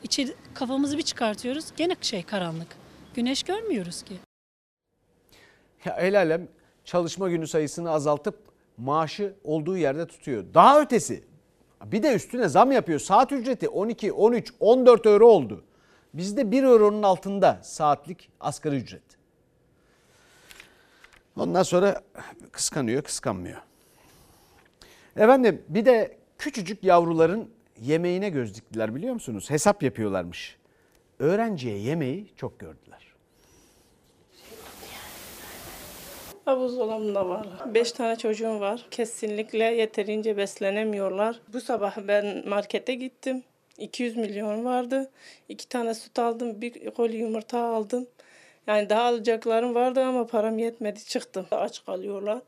Speaker 34: İçeri kafamızı bir çıkartıyoruz. Gene şey karanlık. Güneş görmüyoruz ki.
Speaker 1: Ya el alem çalışma günü sayısını azaltıp maaşı olduğu yerde tutuyor. Daha ötesi bir de üstüne zam yapıyor. Saat ücreti 12, 13, 14 euro oldu. Bizde 1 euronun altında saatlik asgari ücret. Ondan sonra kıskanıyor, kıskanmıyor. Efendim bir de küçücük yavruların yemeğine göz diktiler biliyor musunuz? Hesap yapıyorlarmış. Öğrenciye yemeği çok gördüler.
Speaker 37: Buzdolabında var. Beş tane çocuğum var. Kesinlikle yeterince beslenemiyorlar. Bu sabah ben markete gittim. 200 milyon vardı. İki tane süt aldım, bir koli yumurta aldım. Yani daha alacaklarım vardı ama param yetmedi. Çıktım. Aç kalıyorlar.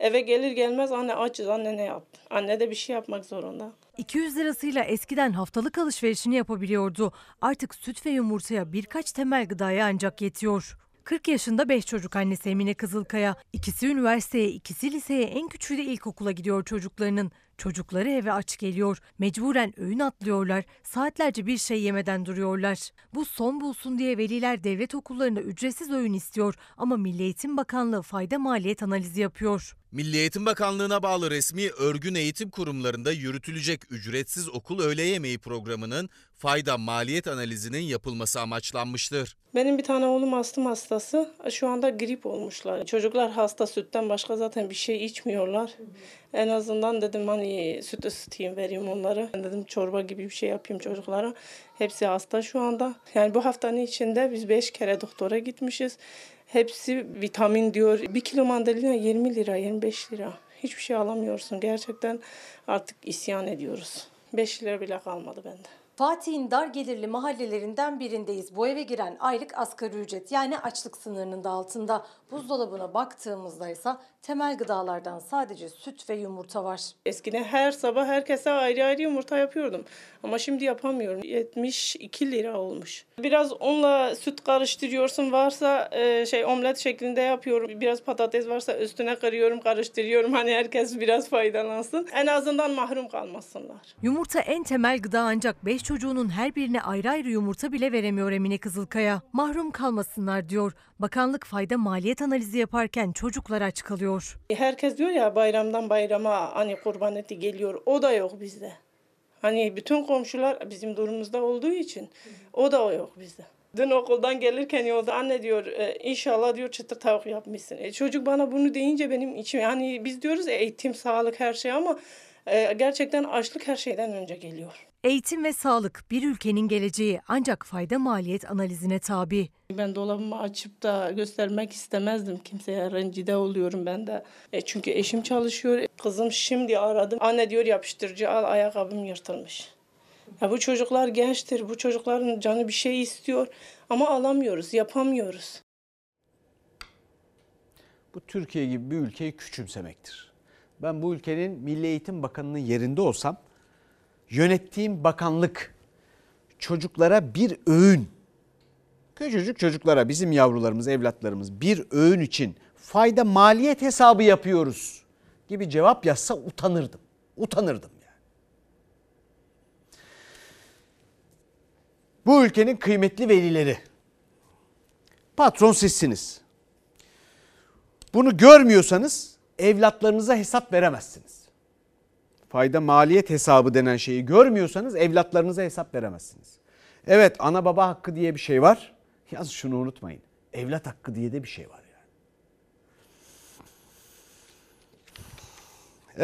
Speaker 37: Eve gelir gelmez anne açız anne ne yaptın? Anne de bir şey yapmak zorunda.
Speaker 38: 200 lirasıyla eskiden haftalık alışverişini yapabiliyordu. Artık süt ve yumurtaya birkaç temel gıdaya ancak yetiyor. 40 yaşında 5 çocuk annesi Emine Kızılkaya. İkisi üniversiteye, ikisi liseye, en küçüğü de ilkokula gidiyor çocuklarının.
Speaker 34: Çocukları eve aç geliyor. Mecburen öğün atlıyorlar. Saatlerce bir şey yemeden duruyorlar. Bu son bulsun diye veliler devlet okullarında ücretsiz öğün istiyor ama Milli Eğitim Bakanlığı fayda maliyet analizi yapıyor.
Speaker 36: Milli Eğitim Bakanlığı'na bağlı resmi örgün eğitim kurumlarında yürütülecek ücretsiz okul öğle yemeği programının fayda maliyet analizinin yapılması amaçlanmıştır.
Speaker 37: Benim bir tane oğlum astım hastası. Şu anda grip olmuşlar. Çocuklar hasta sütten başka zaten bir şey içmiyorlar. En azından dedim hani süt ısıtayım vereyim onları. Dedim çorba gibi bir şey yapayım çocuklara. Hepsi hasta şu anda. Yani bu haftanın içinde biz beş kere doktora gitmişiz. Hepsi vitamin diyor. Bir kilo mandalina 20 lira, 25 lira. Hiçbir şey alamıyorsun. Gerçekten artık isyan ediyoruz. 5 lira bile kalmadı bende.
Speaker 39: Fatih'in dar gelirli mahallelerinden birindeyiz. Bu eve giren aylık asgari ücret yani açlık sınırının da altında. Buzdolabına baktığımızda ise temel gıdalardan sadece süt ve yumurta var.
Speaker 37: Eskiden her sabah herkese ayrı ayrı yumurta yapıyordum. Ama şimdi yapamıyorum. 72 lira olmuş. Biraz onunla süt karıştırıyorsun. Varsa e, şey omlet şeklinde yapıyorum. Biraz patates varsa üstüne kırıyorum, karıştırıyorum. Hani herkes biraz faydalansın. En azından mahrum kalmasınlar.
Speaker 34: Yumurta en temel gıda ancak 5 çocuğunun her birine ayrı ayrı yumurta bile veremiyor Emine Kızılkaya. Mahrum kalmasınlar diyor. Bakanlık fayda maliyet analizi yaparken çocuklar aç kalıyor.
Speaker 37: Herkes diyor ya bayramdan bayrama hani kurban eti geliyor. O da yok bizde. Hani bütün komşular bizim durumumuzda olduğu için o da yok bizde. Dün okuldan gelirken yolda anne diyor e, inşallah diyor çıtır tavuk yapmışsın. E, çocuk bana bunu deyince benim içim hani biz diyoruz eğitim, sağlık her şey ama e, gerçekten açlık her şeyden önce geliyor.
Speaker 34: Eğitim ve sağlık bir ülkenin geleceği ancak fayda maliyet analizine tabi.
Speaker 37: Ben dolabımı açıp da göstermek istemezdim kimseye. Rencide oluyorum ben de. E çünkü eşim çalışıyor. Kızım şimdi aradım. Anne diyor yapıştırıcı al ayakkabım yırtılmış. Ya bu çocuklar gençtir. Bu çocukların canı bir şey istiyor. Ama alamıyoruz, yapamıyoruz.
Speaker 1: Bu Türkiye gibi bir ülkeyi küçümsemektir. Ben bu ülkenin Milli Eğitim Bakanı'nın yerinde olsam yönettiğim bakanlık çocuklara bir öğün küçücük çocuklara bizim yavrularımız evlatlarımız bir öğün için fayda maliyet hesabı yapıyoruz gibi cevap yazsa utanırdım. Utanırdım yani. Bu ülkenin kıymetli velileri patron sizsiniz. Bunu görmüyorsanız evlatlarınıza hesap veremezsiniz. Fayda maliyet hesabı denen şeyi görmüyorsanız evlatlarınıza hesap veremezsiniz. Evet ana baba hakkı diye bir şey var. Yalnız şunu unutmayın. Evlat hakkı diye de bir şey var yani.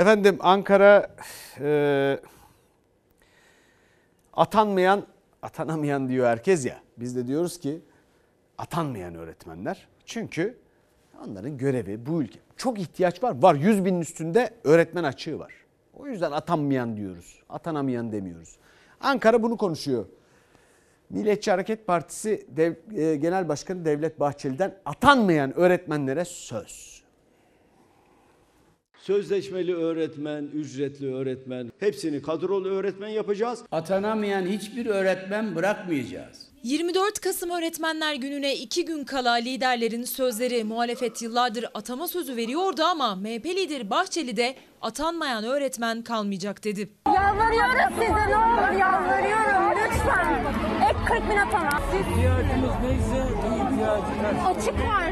Speaker 1: Efendim Ankara e, atanmayan, atanamayan diyor herkes ya. Biz de diyoruz ki atanmayan öğretmenler. Çünkü onların görevi bu ülke. Çok ihtiyaç var. Var 100 binin üstünde öğretmen açığı var. O yüzden atanmayan diyoruz. Atanamayan demiyoruz. Ankara bunu konuşuyor. Milliyetçi Hareket Partisi Dev, e, Genel Başkanı Devlet Bahçeli'den atanmayan öğretmenlere söz.
Speaker 10: Sözleşmeli öğretmen, ücretli öğretmen hepsini kadrolu öğretmen yapacağız.
Speaker 9: Atanamayan hiçbir öğretmen bırakmayacağız.
Speaker 40: 24 Kasım Öğretmenler Günü'ne iki gün kala liderlerin sözleri muhalefet yıllardır atama sözü veriyordu ama MHP lideri Bahçeli de atanmayan öğretmen kalmayacak dedi.
Speaker 41: Yalvarıyoruz size ne olur yalvarıyorum lütfen. Ek 40 bin atana.
Speaker 9: İhtiyacımız neyse bu ihtiyacımız.
Speaker 41: Açık var.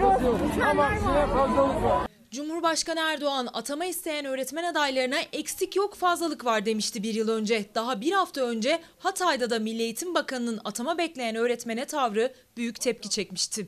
Speaker 9: Yok. Ama size fazlalık var.
Speaker 40: Cumhurbaşkanı Erdoğan atama isteyen öğretmen adaylarına eksik yok fazlalık var demişti bir yıl önce. Daha bir hafta önce Hatay'da da Milli Eğitim Bakanı'nın atama bekleyen öğretmene tavrı büyük tepki çekmişti.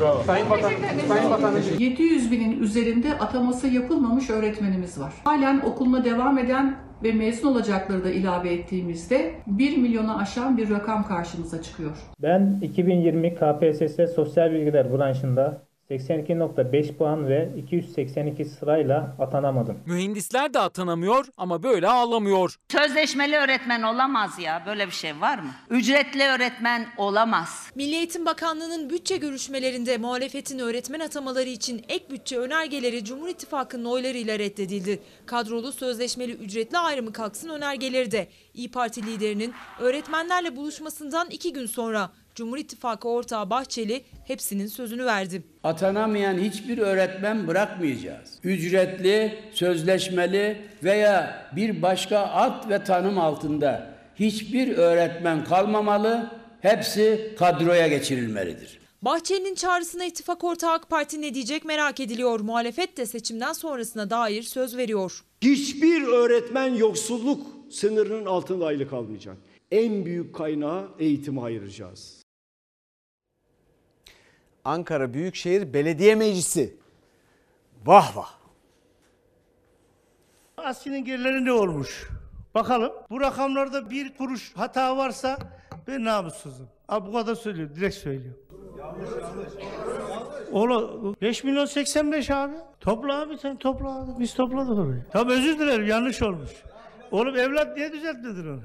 Speaker 42: Bravo. Sayın Bakan, Sayın Bakanım. 700 binin üzerinde ataması yapılmamış öğretmenimiz var. Halen okuluna devam eden ve mezun olacakları da ilave ettiğimizde 1 milyonu aşan bir rakam karşımıza çıkıyor.
Speaker 43: Ben 2020 KPSS Sosyal Bilgiler branşında 82.5 puan ve 282 sırayla atanamadım.
Speaker 2: Mühendisler de atanamıyor ama böyle ağlamıyor.
Speaker 44: Sözleşmeli öğretmen olamaz ya. Böyle bir şey var mı? Ücretli öğretmen olamaz.
Speaker 40: Milli Eğitim Bakanlığı'nın bütçe görüşmelerinde muhalefetin öğretmen atamaları için ek bütçe önergeleri Cumhur İttifakı'nın oylarıyla reddedildi. Kadrolu sözleşmeli ücretli ayrımı kalksın önergeleri de İyi Parti liderinin öğretmenlerle buluşmasından iki gün sonra Cumhur İttifakı ortağı Bahçeli hepsinin sözünü verdi.
Speaker 9: Atanamayan hiçbir öğretmen bırakmayacağız. Ücretli, sözleşmeli veya bir başka ad ve tanım altında hiçbir öğretmen kalmamalı, hepsi kadroya geçirilmelidir.
Speaker 40: Bahçeli'nin çağrısına ittifak ortağı AK Parti ne diyecek merak ediliyor. Muhalefet de seçimden sonrasına dair söz veriyor.
Speaker 10: Hiçbir öğretmen yoksulluk sınırının altında aylık almayacak. En büyük kaynağı eğitime ayıracağız.
Speaker 1: Ankara Büyükşehir Belediye Meclisi. Vah vah.
Speaker 45: Aslinin gerileri ne olmuş? Bakalım. Bu rakamlarda bir kuruş hata varsa ben namussuzum. Abi bu kadar söylüyorum. Direkt söylüyorum. Ola 5 milyon 85 abi. Topla abi sen topla abi. Biz topladık orayı. Tamam özür dilerim yanlış olmuş. Oğlum evlat niye düzeltmedin onu?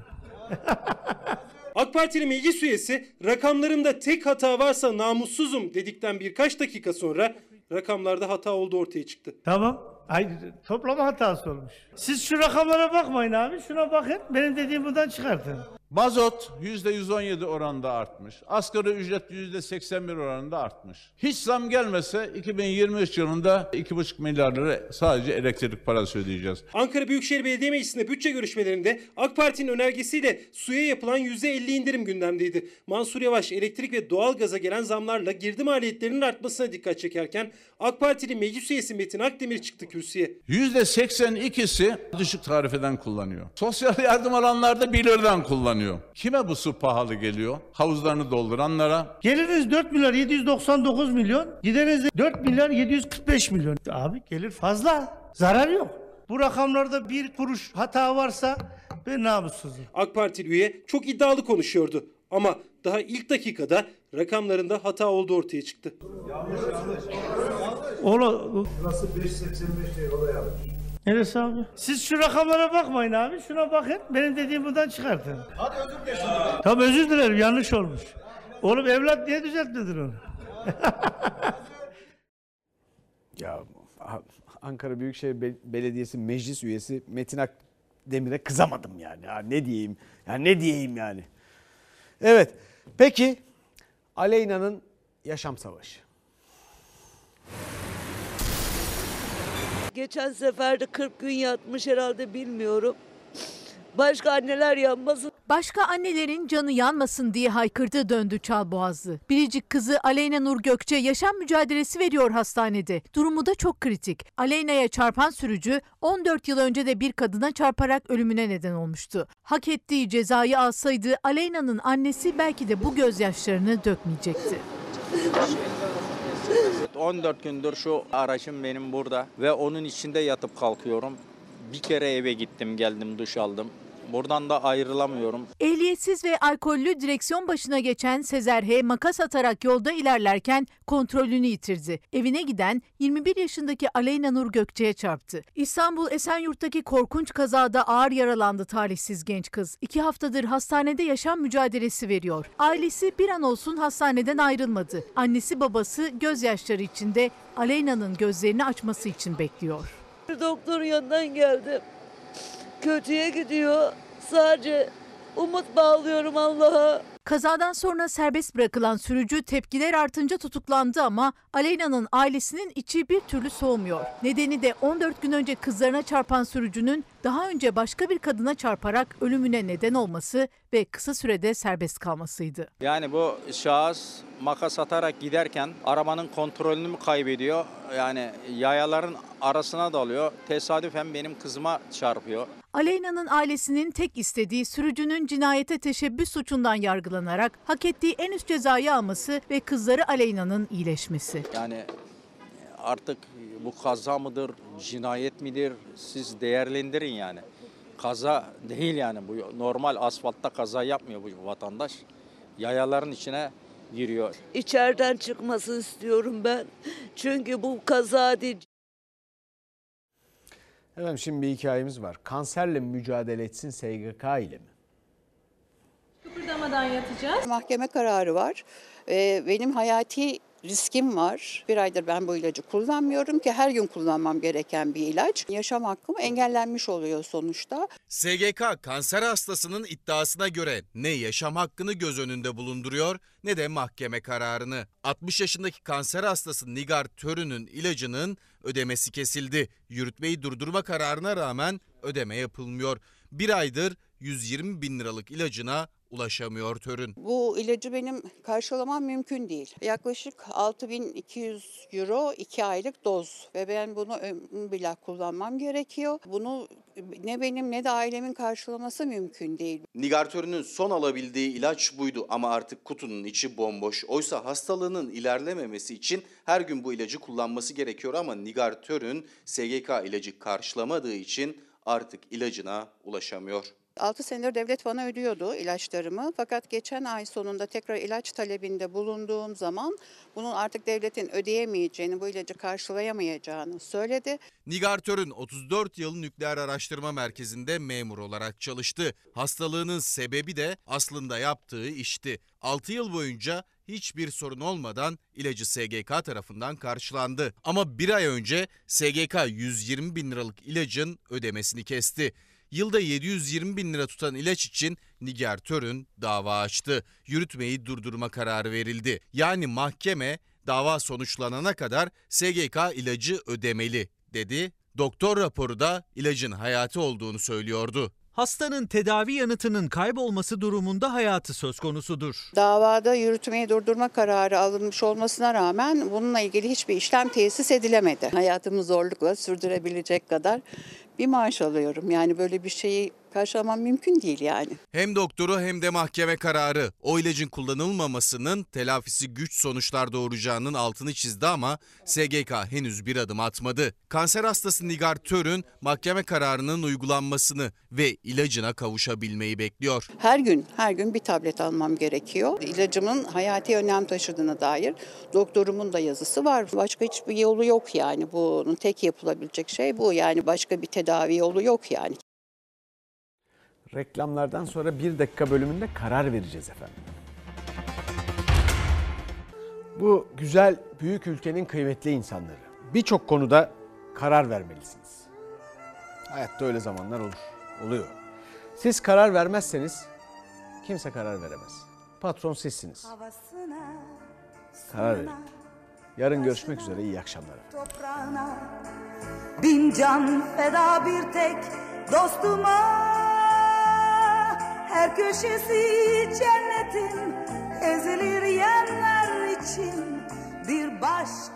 Speaker 11: AK Partili meclis üyesi rakamlarımda tek hata varsa namussuzum dedikten birkaç dakika sonra rakamlarda hata olduğu ortaya çıktı.
Speaker 45: Tamam. Ay, toplama hatası olmuş. Siz şu rakamlara bakmayın abi. Şuna bakın. Benim dediğim buradan çıkartın.
Speaker 31: Mazot %117 oranında artmış. Asgari ücret %81 oranında artmış. Hiç zam gelmese 2023 yılında 2,5 milyar lira sadece elektrik parası ödeyeceğiz.
Speaker 11: Ankara Büyükşehir Belediye Meclisi'nde bütçe görüşmelerinde AK Parti'nin önergesiyle suya yapılan %50 indirim gündemdeydi. Mansur Yavaş elektrik ve doğalgaza gelen zamlarla girdi maliyetlerinin artmasına dikkat çekerken AK Partili meclis üyesi Metin Akdemir çıktı kürsüye.
Speaker 31: %82'si düşük tarifeden kullanıyor. Sosyal yardım alanlarda 1 liradan kullanıyor. Kime bu su pahalı geliyor? Havuzlarını dolduranlara.
Speaker 45: Geliriniz 4 milyar 799 milyon. Gideriniz de 4 milyar 745 milyon. Abi gelir fazla. Zarar yok. Bu rakamlarda bir kuruş hata varsa ben namussuzum.
Speaker 11: AK Partili üye çok iddialı konuşuyordu. Ama daha ilk dakikada rakamlarında hata olduğu ortaya çıktı.
Speaker 45: Ola,
Speaker 46: Burası 5.85 diye o da yanlış.
Speaker 45: Neresi abi? Siz şu rakamlara bakmayın abi. Şuna bakın. Benim dediğim buradan çıkartın.
Speaker 46: Hadi özür dilerim.
Speaker 45: Tamam özür dilerim. Yanlış olmuş. Oğlum evlat niye düzeltmedin onu?
Speaker 1: Ya Ankara Büyükşehir Be- Belediyesi meclis üyesi Metin Akdemir'e kızamadım yani. Ya ne diyeyim? Ya ne diyeyim yani? Evet. Peki Aleyna'nın yaşam savaşı.
Speaker 43: Geçen sefer de 40 gün yatmış herhalde bilmiyorum. Başka anneler yanmasın.
Speaker 47: Başka annelerin canı yanmasın diye haykırdı döndü Çalboğazlı. Biricik kızı Aleyna Nur Gökçe yaşam mücadelesi veriyor hastanede. Durumu da çok kritik. Aleyna'ya çarpan sürücü 14 yıl önce de bir kadına çarparak ölümüne neden olmuştu. Hak ettiği cezayı alsaydı Aleyna'nın annesi belki de bu gözyaşlarını dökmeyecekti.
Speaker 48: 14 gündür şu aracım benim burada ve onun içinde yatıp kalkıyorum. Bir kere eve gittim geldim duş aldım. Buradan da ayrılamıyorum.
Speaker 47: Ehliyetsiz ve alkollü direksiyon başına geçen Sezer H. makas atarak yolda ilerlerken kontrolünü yitirdi. Evine giden 21 yaşındaki Aleyna Nur Gökçe'ye çarptı. İstanbul Esenyurt'taki korkunç kazada ağır yaralandı talihsiz genç kız. İki haftadır hastanede yaşam mücadelesi veriyor. Ailesi bir an olsun hastaneden ayrılmadı. Annesi babası gözyaşları içinde Aleyna'nın gözlerini açması için bekliyor.
Speaker 43: Doktorun yanından geldim. Kötüye gidiyor. Sadece umut bağlıyorum Allah'a.
Speaker 47: Kazadan sonra serbest bırakılan sürücü tepkiler artınca tutuklandı ama Aleyna'nın ailesinin içi bir türlü soğumuyor. Nedeni de 14 gün önce kızlarına çarpan sürücünün daha önce başka bir kadına çarparak ölümüne neden olması ve kısa sürede serbest kalmasıydı.
Speaker 48: Yani bu şahıs makas atarak giderken arabanın kontrolünü mü kaybediyor? Yani yayaların arasına dalıyor. Tesadüfen benim kızıma çarpıyor.
Speaker 47: Aleyna'nın ailesinin tek istediği sürücünün cinayete teşebbüs suçundan yargılanarak hak ettiği en üst cezayı alması ve kızları Aleyna'nın iyileşmesi.
Speaker 48: Yani artık bu kaza mıdır, cinayet midir siz değerlendirin yani. Kaza değil yani bu normal asfaltta kaza yapmıyor bu vatandaş. Yayaların içine giriyor.
Speaker 43: İçeriden çıkmasını istiyorum ben. Çünkü bu kaza değil.
Speaker 1: Efendim şimdi bir hikayemiz var. Kanserle mücadele etsin SGK ile mi?
Speaker 42: Kıpırdamadan yatacağız.
Speaker 49: Mahkeme kararı var. Ee, benim hayati riskim var. Bir aydır ben bu ilacı kullanmıyorum ki her gün kullanmam gereken bir ilaç. Yaşam hakkım engellenmiş oluyor sonuçta.
Speaker 50: SGK kanser hastasının iddiasına göre ne yaşam hakkını göz önünde bulunduruyor ne de mahkeme kararını. 60 yaşındaki kanser hastası Nigar Törün'ün ilacının ödemesi kesildi. Yürütmeyi durdurma kararına rağmen ödeme yapılmıyor. Bir aydır 120 bin liralık ilacına ulaşamıyor Törün.
Speaker 49: Bu ilacı benim karşılamam mümkün değil. Yaklaşık 6200 euro 2 aylık doz ve ben bunu billah kullanmam gerekiyor. Bunu ne benim ne de ailemin karşılaması mümkün değil.
Speaker 51: Nigartörünün son alabildiği ilaç buydu ama artık kutunun içi bomboş. Oysa hastalığının ilerlememesi için her gün bu ilacı kullanması gerekiyor ama Nigartörün SGK ilacı karşılamadığı için artık ilacına ulaşamıyor.
Speaker 49: 6 senedir devlet bana ödüyordu ilaçlarımı fakat geçen ay sonunda tekrar ilaç talebinde bulunduğum zaman bunun artık devletin ödeyemeyeceğini, bu ilacı karşılayamayacağını söyledi.
Speaker 50: Nigar Törün 34 yıl nükleer araştırma merkezinde memur olarak çalıştı. Hastalığının sebebi de aslında yaptığı işti. 6 yıl boyunca hiçbir sorun olmadan ilacı SGK tarafından karşılandı. Ama bir ay önce SGK 120 bin liralık ilacın ödemesini kesti. Yılda 720 bin lira tutan ilaç için Nigar Törün dava açtı. Yürütmeyi durdurma kararı verildi. Yani mahkeme dava sonuçlanana kadar SGK ilacı ödemeli dedi. Doktor raporu da ilacın hayati olduğunu söylüyordu.
Speaker 52: Hastanın tedavi yanıtının kaybolması durumunda hayatı söz konusudur.
Speaker 49: Davada yürütmeyi durdurma kararı alınmış olmasına rağmen bununla ilgili hiçbir işlem tesis edilemedi. Hayatımı zorlukla sürdürebilecek kadar bir maaş alıyorum. Yani böyle bir şeyi karşılamam mümkün değil yani.
Speaker 50: Hem doktoru hem de mahkeme kararı o ilacın kullanılmamasının telafisi güç sonuçlar doğuracağının altını çizdi ama SGK henüz bir adım atmadı. Kanser hastası Nigar Törün mahkeme kararının uygulanmasını ve ilacına kavuşabilmeyi bekliyor.
Speaker 49: Her gün her gün bir tablet almam gerekiyor. İlacımın hayati önem taşıdığına dair doktorumun da yazısı var. Başka hiçbir yolu yok yani. Bunun tek yapılabilecek şey bu. Yani başka bir tedavi yolu yok yani.
Speaker 1: Reklamlardan sonra bir dakika bölümünde karar vereceğiz efendim. Bu güzel büyük ülkenin kıymetli insanları. Birçok konuda karar vermelisiniz. Hayatta öyle zamanlar olur. Oluyor. Siz karar vermezseniz kimse karar veremez. Patron sizsiniz. Karar verin. Yarın görüşmek üzere. İyi akşamlar.
Speaker 53: toprağına Bin can feda bir tek dostuma. Her köşesi cennetin ezilir yerler için bir başka